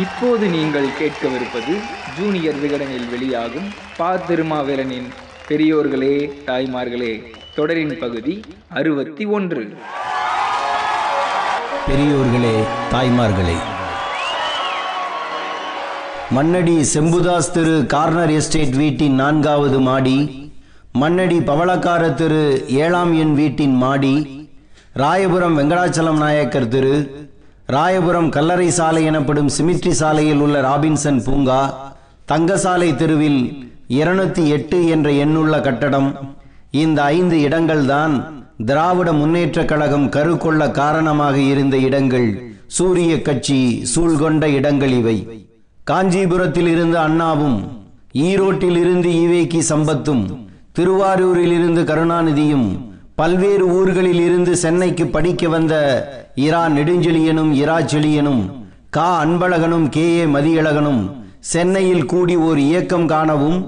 இப்போது நீங்கள் கேட்கவிருப்பது ஜூனியர் விகடனில் வெளியாகும் பா திருமாவேலனின் பெரியோர்களே தாய்மார்களே தொடரின் பகுதி அறுபத்தி ஒன்று. பெரியோர்களே தாய்மார்களே மன்னடி செம்புதாஸ் திரு கார்னர் எஸ்டேட் வீட்டின் நான்காவது மாடி மன்னடி பவளக்கார திரு ஏழாம் எண் வீட்டின் மாடி ராயபுரம் வெங்கடாச்சலம் நாயக்கர் திரு ராயபுரம் கல்லறை சாலை எனப்படும் சிமிட்ரி சாலையில் உள்ள ராபின்சன் பூங்கா தங்கசாலை தெருவில் இருநூத்தி எட்டு என்ற எண்ணுள்ள கட்டடம். இந்த ஐந்து இடங்கள்தான் திராவிட முன்னேற்றக் கழகம் கருக்கொள்ள காரணமாக இருந்த இடங்கள். சூரிய கட்சி சூழ்கொண்ட இடங்கள் இவை. காஞ்சிபுரத்தில் இருந்து அண்ணாவும் ஈரோட்டில் இருந்து ஈவேக்கி சம்பத்தும் திருவாரூரில் இருந்து கருணாநிதியும் பல்வேறு ஊர்களில் இருந்து சென்னைக்கு படிக்க வந்த இரா நெடுஞ்செழியனும் இரா செழியனும் கா அன்பழகனும் கே ஏ மதியழகனும் சென்னையில் கூடி ஓர் இயக்கம் காணவும்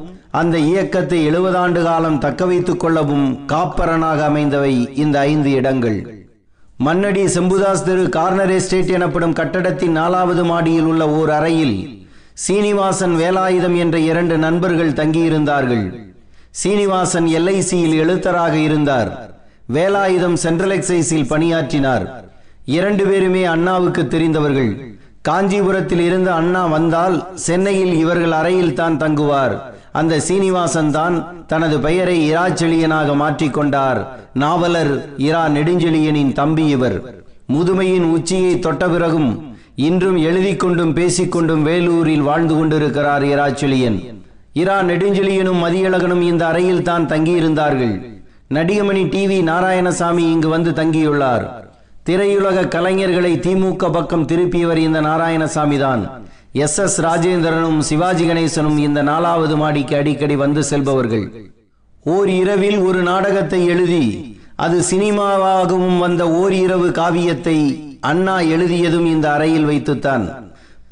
அந்த இயக்கத்தை எழுபது ஆண்டு காலம் தக்க வைத்துக் கொள்ளவும் காப்பரனாக அமைந்தவை இந்த ஐந்து இடங்கள். மன்னடி செம்புதாஸ் திரு கார்னர் எஸ்டேட் எனப்படும் கட்டடத்தின் நாலாவது மாடியில் உள்ள ஓர் அறையில் சீனிவாசன் வேலாயுதம் என்ற இரண்டு நண்பர்கள் தங்கியிருந்தார்கள். சீனிவாசன் எல்ஐசியில் எழுத்தராக இருந்தார். வேலாயுதம் சென்ட்ரல் எக்ஸைஸில் பணியாற்றினார். இரண்டு பேருமே அண்ணாவுக்கு தெரிந்தவர்கள். காஞ்சிபுரத்தில் இருந்து அண்ணா வந்தால் சென்னையில் இவர்கள் அறையில் தான் தங்குவார். அந்த சீனிவாசன் தான் தனது பெயரை இரா செழியனாக மாற்றிக்கொண்டார் நாவலர் இரா நெடுஞ்செழியனின் தம்பி இவர். முதுமையின் உச்சியை தொட்ட பிறகும் இன்றும் எழுதி கொண்டும் பேசிக்கொண்டும் வேலூரில் வாழ்ந்து கொண்டிருக்கிறார் இரா செழியன் இரா நெடுஞ்செழியனும் மதியழகனும் இந்த அறையில் தான் தங்கியிருந்தார்கள். நடிகமணி டிவி நாராயணசாமி இங்கு வந்து தங்கியுள்ளார். திரையுலக கலைஞர்களை திமுக பக்கம் திருப்பியவர் இந்த நாராயணசாமி தான் எஸ் எஸ் ராஜேந்திரனும் சிவாஜி கணேசனும் இந்த நாலாவது மாடிக்கு அடிக்கடி வந்து செல்பவர்கள். ஓர் இரவில் ஒரு நாடகத்தை எழுதி அது சினிமாவாகவும் வந்த ஓர் இரவு காவியத்தை அண்ணா எழுதியதும் இந்த அறையில் வைத்துத்தான்.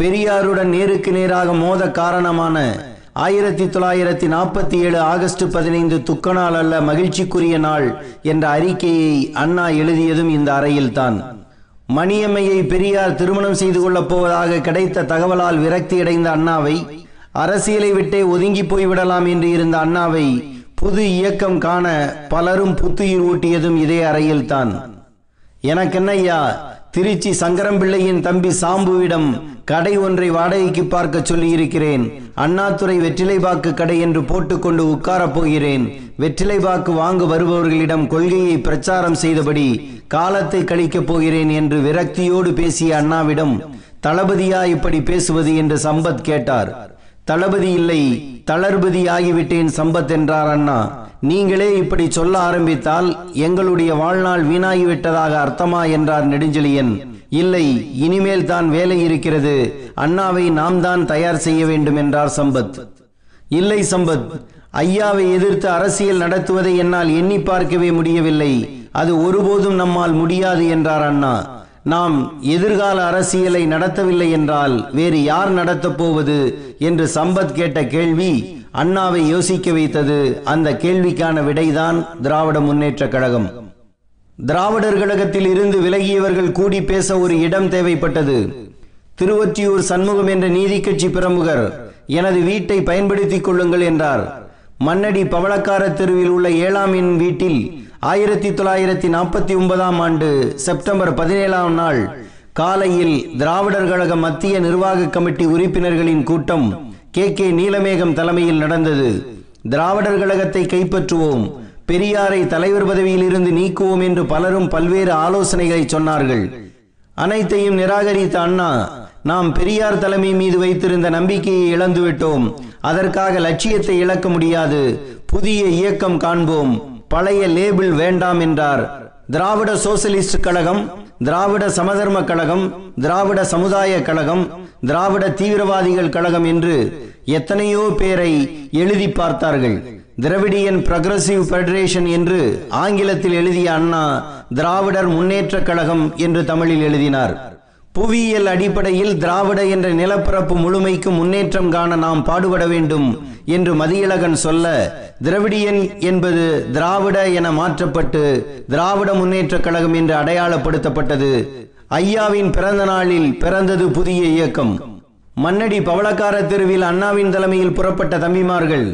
பெரியாருடன் நேருக்கு நேராக மோத காரணமான ஆயிரத்தி தொள்ளாயிரத்தி நாற்பத்தி ஏழு ஆகஸ்ட் பதினைந்து துக்க நாள் அல்ல மகிழ்ச்சிக்குரிய நாள் என்ற அறிக்கையை அண்ணா எழுதியதும் இந்த அறையில்தான். மணியம்மையை பெரியார் திருமணம் செய்து கொள்ளப் போவதாக கிடைத்த தகவலால் விரக்தியடைந்த அண்ணாவை அரசியலை விட்டே ஒதுங்கி போய்விடலாம் என்று இருந்த அண்ணாவை புது இயக்கம் காண பலரும் புத்துயிர் ஊட்டியதும் இதே அறையில்தான். எனக்கென்னையா திருச்சி சங்கரம்பிள்ளையின் தம்பி சாம்புவிடம் கடை ஒன்றை வாடகைக்கு பார்க்க சொல்லியிருக்கிறேன். அண்ணாதுரை வெற்றிலைபாக்கு கடை என்று போட்டுக்கொண்டு உட்காரப் போகிறேன். வெற்றிலைபாக்கு வாங்க வருபவர்களிடம் கொள்கையை பிரச்சாரம் செய்தபடி காலத்தை கழிக்கப் போகிறேன் என்று விரக்தியோடு பேசிய அண்ணாவிடம் தளபதியா இப்படி பேசுவது? என்று சம்பத் கேட்டார். தளபதி இல்லை தளர்பதி ஆகிவிட்டேன் சம்பத் என்றார் அண்ணா. நீங்களே இப்படி சொல்ல ஆரம்பித்தால் எங்களுடைய வாழ்நாள் வீணாகிவிட்டதாக அர்த்தமா என்றார் நெடுஞ்செழியன். இல்லை இனிமேல் தான் வேலை இருக்கிறது. அண்ணாவை நாம் தான் தயார் செய்ய வேண்டும் என்றார் சம்பத். இல்லை சம்பத் ஐயாவை எதிர்த்து அரசியல் நடத்துவதை என்னால் எண்ணி பார்க்கவே முடியவில்லை. அது ஒருபோதும் நம்மால் முடியாது என்றார் அண்ணா. நாம் எதிர்கால அரசியலை நடத்தவில்லை என்றால் வேறு யார் நடத்தப் போவது? என்று சம்பத் கேட்ட கேள்வி அண்ணாவை யோசிக்க வைத்தது அந்த கேள்விக்கான விடைதான் திராவிட முன்னேற்ற கழகம். திராவிடர் கழகத்தில் இருந்து விலகியவர்கள் கூடி பேச ஒரு இடம் தேவைப்பட்டது. திருவொற்றியூர் சண்முகம் என்ற நீதி கட்சி பிரமுகர் எனது வீட்டை பயன்படுத்திக் கொள்ளுங்கள் என்றார். மன்னடி பவளக்கார தெருவில் உள்ள ஏழாம் எண் வீட்டில் ஆயிரத்தி தொள்ளாயிரத்தி நாற்பத்தி ஒன்பதாம் ஆண்டு செப்டம்பர் பதினேழாம் நாள் காலையில் திராவிடர் கழக மத்திய நிர்வாக கமிட்டி உறுப்பினர்களின் கூட்டம் கே கே நீலமேகம் தலைமையில் நடந்தது. திராவிடர் கழகத்தை கைப்பற்றுவோம். பெரியாரை தலைவர் பதவியில் இருந்து நீக்குவோம் என்று பலரும் பல்வேறு ஆலோசனைகளை சொன்னார்கள். அனைத்தையும் நிராகரித்த அண்ணா நாம் பெரியார் தலைமை மீது வைத்திருந்த நம்பிக்கையை இழந்துவிட்டோம். அதற்காக லட்சியத்தை இழக்க முடியாது. புதிய இயக்கம் காண்போம். பழைய லேபிள் வேண்டாம் என்றார். திராவிட சோசலிஸ்ட் கழகம் திராவிட சமதர்ம கழகம் திராவிட சமுதாய கழகம் திராவிட தீவிரவாதிகள் கழகம் என்று எத்தனையோ பேரை எழுதி பார்த்தார்கள். திராவிடியன் பிரகிரசிவ் ஃபெடரேஷன் என்று ஆங்கிலத்தில் எழுதிய அண்ணா திராவிடர் முன்னேற்ற கழகம் என்று தமிழில் எழுதினார். புவியியல் அடிப்படையில் திராவிட என்ற நிலப்பரப்பு முழுமைக்கு முன்னேற்றம் காண நாம் பாடுபட வேண்டும் என்று மதியழகன் சொல்ல திராவிடியன் என்பது திராவிட என மாற்றப்பட்டு திராவிட முன்னேற்ற கழகம் என்று அடையாளப்படுத்தப்பட்டது. ஐயாவின் பிறந்த நாளில் பிறந்தது புதிய இயக்கம். மன்னடி பவளக்கார தெருவில் அண்ணாவின் தலைமையில் புறப்பட்ட தம்பிமார்கள்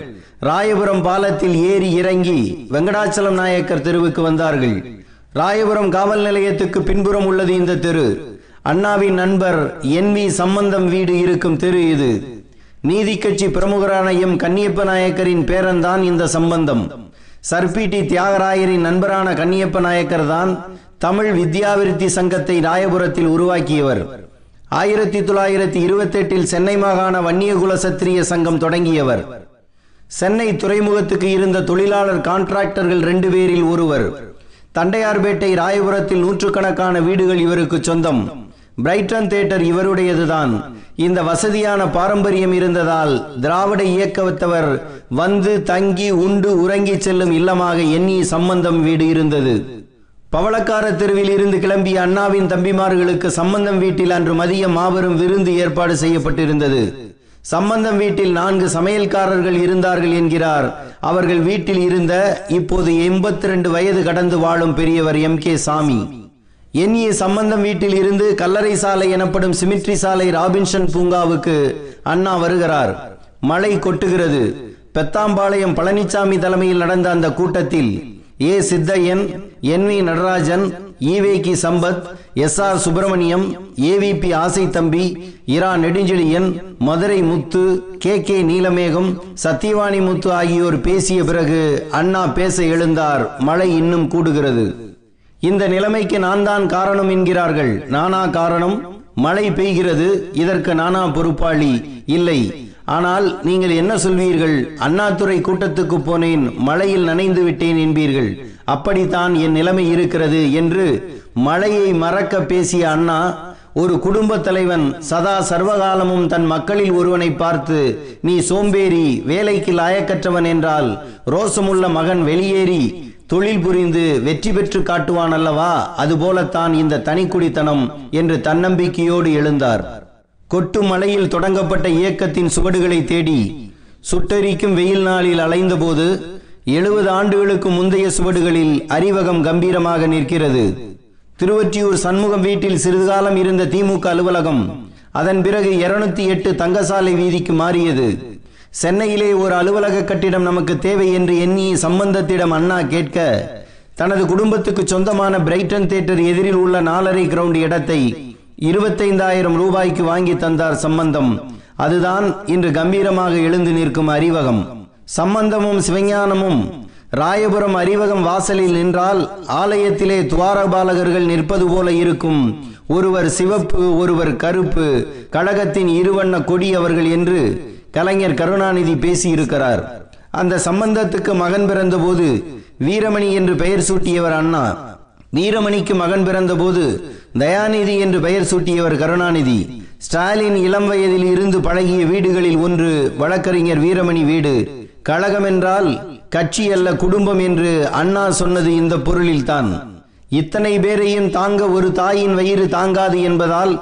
ராயபுரம் பாலத்தில் ஏறி இறங்கி வெங்கடாச்சலம் நாயக்கர் தெருவுக்கு வந்தார்கள். ராயபுரம் காவல் நிலையத்துக்கு பின்புறம் உள்ளது இந்த தெரு. அண்ணாவின் நண்பர் என் வி சம்பந்தம் வீடு இருக்கும் தெரு இது. நீதி கட்சி பிரமுகரான எம் கன்னியப்ப நாயக்கரின் பேரன்தான் இந்த சம்பந்தம். சர்பிடி தியாகராயரின் நண்பரான கன்னியப்ப நாயக்கர் தான் தமிழ் வித்யாவிருத்தி சங்கத்தை ராயபுரத்தில் உருவாக்கியவர். ஆயிரத்தி தொள்ளாயிரத்தி இருபத்தி எட்டில் சென்னை மாகாண வன்னியகுல சத்திரிய சங்கம் தொடங்கியவர். சென்னை துறைமுகத்துக்கு இருந்த தொழிலாளர் கான்ட்ராக்டர்கள் ரெண்டு பேரில் ஒருவர். தண்டையார்பேட்டை ராயபுரத்தில் நூற்றுக்கணக்கான வீடுகள் இவருக்கு சொந்தம். பிரைட்டன் தேட்டர் இவருடையதுதான். இந்த வசதியான பாரம்பரியம் இருந்ததால் திராவிட இயக்கத்தவர் வந்து தங்கி உண்டு உறங்கி செல்லும் இல்லமாக எண்ணி சம்பந்தம் வீடு இருந்தது. பவளக்கார தெருவில் இருந்து கிளம்பிய அண்ணாவின் தம்பிமார்களுக்கு சம்பந்தம் வீட்டில் அன்று மதியம் மாபெரும் விருந்து ஏற்பாடு செய்யப்பட்டிருந்தது. சம்பந்தம் வீட்டில் நான்கு சமையல்காரர்கள் இருந்தார்கள் என்கிறார். அவர்கள் வீட்டில் இருந்த இப்போது எண்பத்தி ரெண்டு வயது கடந்து வாழும் பெரியவர் எம் கே சாமி. எண்ணிய சம்பந்தம் வீட்டில் இருந்து கல்லறை சாலை எனப்படும் சிமிட்ரி சாலை ராபின்சன் பூங்காவுக்கு அண்ணா வருகிறார். மழை கொட்டுகிறது. பெத்தாம்பாளையம் பழனிசாமி தலைமையில் நடந்த அந்த கூட்டத்தில் A. Chithaiyan N. V. Natarajan E V K Sampath S. R. Subramaniam A V P Asai Thambi Ira. Nedunchezhiyan Madurai Muthu K. K. Neelamegam Sathyavani Muthu ஆகியோர் பேசிய பிறகு அண்ணா பேச எழுந்தார். மழை இன்னும் கூடுகிறது. இந்த நிலைமைக்கு நான் தான் காரணம் என்கிறார்கள். நானா காரணம்? மழை பெய்கிறது. இதற்கு நானா பொறுப்பாளி? இல்லை. ஆனால் நீங்கள் என்ன சொல்வீர்கள்? அண்ணாதுரை கூட்டத்துக்கு போனேன். மழையில் நனைந்து விட்டேன் என்பீர்கள். அப்படித்தான் என் நிலைமை இருக்கிறது என்று மழையை மறக்க பேசிய அண்ணா ஒரு குடும்ப தலைவன் சதா சர்வகாலமும் தன் மக்களில் ஒருவனை பார்த்து நீ சோம்பேறி வேலைக்கு லாயக்கற்றவன் என்றால் ரோசமுள்ள மகன் வெளியேறி தொழில் புரிந்து வெற்றி பெற்று காட்டுவான் அல்லவா? அதுபோலத்தான் இந்த தனிக்குடித்தனம் என்று தன்னம்பிக்கையோடு எழுந்தார். கொட்டு மலையில் தொடங்கப்பட்ட இயக்கத்தின் சுவடுகளை தேடி சுட்டெரிக்கும் வெயில் நாளில் அலைந்தபோது எழுபது ஆண்டுகளுக்கு முந்தைய சுவடுகளில் அறிவகம் கம்பீரமாக நிற்கிறது. திருவொற்றியூர் சண்முகம் வீட்டில் சிறிது காலம் இருந்த திமுக அலுவலகம் அதன் பிறகு இருநூத்தி எட்டு தங்கசாலை வீதிக்கு மாறியது. சென்னையிலே ஒரு அலுவலக கட்டிடம் நமக்கு தேவை என்று எண்ணி சம்பந்தத்திடம் அண்ணா கேட்க தனது குடும்பத்துக்கு சொந்தமான பிரைட்டன் தியேட்டர் எதிரில் உள்ள நாலரை கிரவுண்ட் இடத்தை இருபத்தைந்தாயிரம் ரூபாய்க்கு வாங்கி தந்தார் சம்பந்தம். அதுதான் இன்று கம்பீரமாக எழுந்து நிற்கும் அறிவகம். சம்பந்தமும் சிவஞானமும் ராயபுரம் அறிவகம் வாசலில் நின்றால் ஆலயத்திலே துவாரபாலகர்கள் நிற்பது போல இருக்கும். ஒருவர் சிவப்பு ஒருவர் கருப்பு கழகத்தின் இருவண்ண கொடி அவர்கள் என்று கலைஞர் கருணாநிதி பேசியிருக்கிறார். அந்த சம்பந்தத்துக்கு மகன் பிறந்தபோது வீரமணி என்று பெயர் சூட்டியவர் அண்ணா. வீரமணிக்கு மகன் பிறந்தபோது தயாநிதி என்று பெயர் சூட்டியவர் கருணாநிதி. ஸ்டாலின் இளம் வயதில் இருந்து பழகிய வீடுகளில் ஒன்று வழக்கறிஞர் வீரமணி வீடு. கழகம் என்றால் கட்சி அல்ல குடும்பம் என்று அண்ணா சொன்னது இந்த பொருளில்தான். இத்தனை பேரையும் தாங்க ஒரு தாயின் வயிறு தாங்காது என்பதால்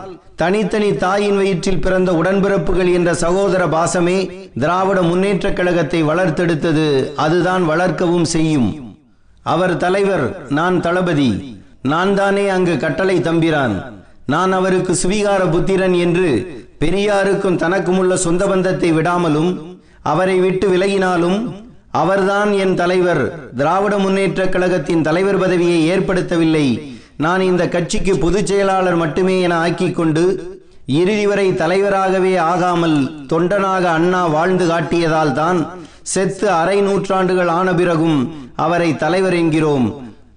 தனித்தனி தாயின் வயிற்றில் பிறந்த உடன்பிறப்புகள் என்ற சகோதர பாசமே திராவிட முன்னேற்றக் கழகத்தை வளர்த்தெடுத்தது. அதுதான் வளர்க்கவும் செய்யும். அவர் தலைவர் நான் தளபதி. நான் தானே அங்கு கட்டளை தம்பிரான். நான் அவருக்கு சுவீகார புத்திரன் என்று பெரியாருக்கும் தனக்குமுள்ள சொந்த பந்தத்தை விடாமலும் அவரை விட்டு விலகினாலும் அவர்தான் என் தலைவர். திராவிட முன்னேற்றக் கழகத்தின் தலைவர் பதவியை ஏற்படுத்தவில்லை. நான் இந்த கட்சிக்கு பொதுச் செயலாளர் மட்டுமே என ஆக்கிக் கொண்டு இறுதி வரை தலைவராகவே ஆகாமல் தொண்டனாக அண்ணா வாழ்ந்து காட்டியதால் தான் செத்து அரை நூற்றாண்டுகள் ஆன பிறகும் அவரை தலைவர் என்கிறோம்.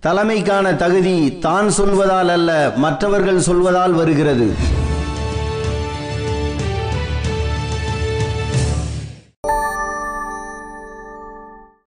தலைமைக்கான தகுதி தான் சொல்வதால் அல்ல மற்றவர்கள் சொல்வதால் வருகிறது.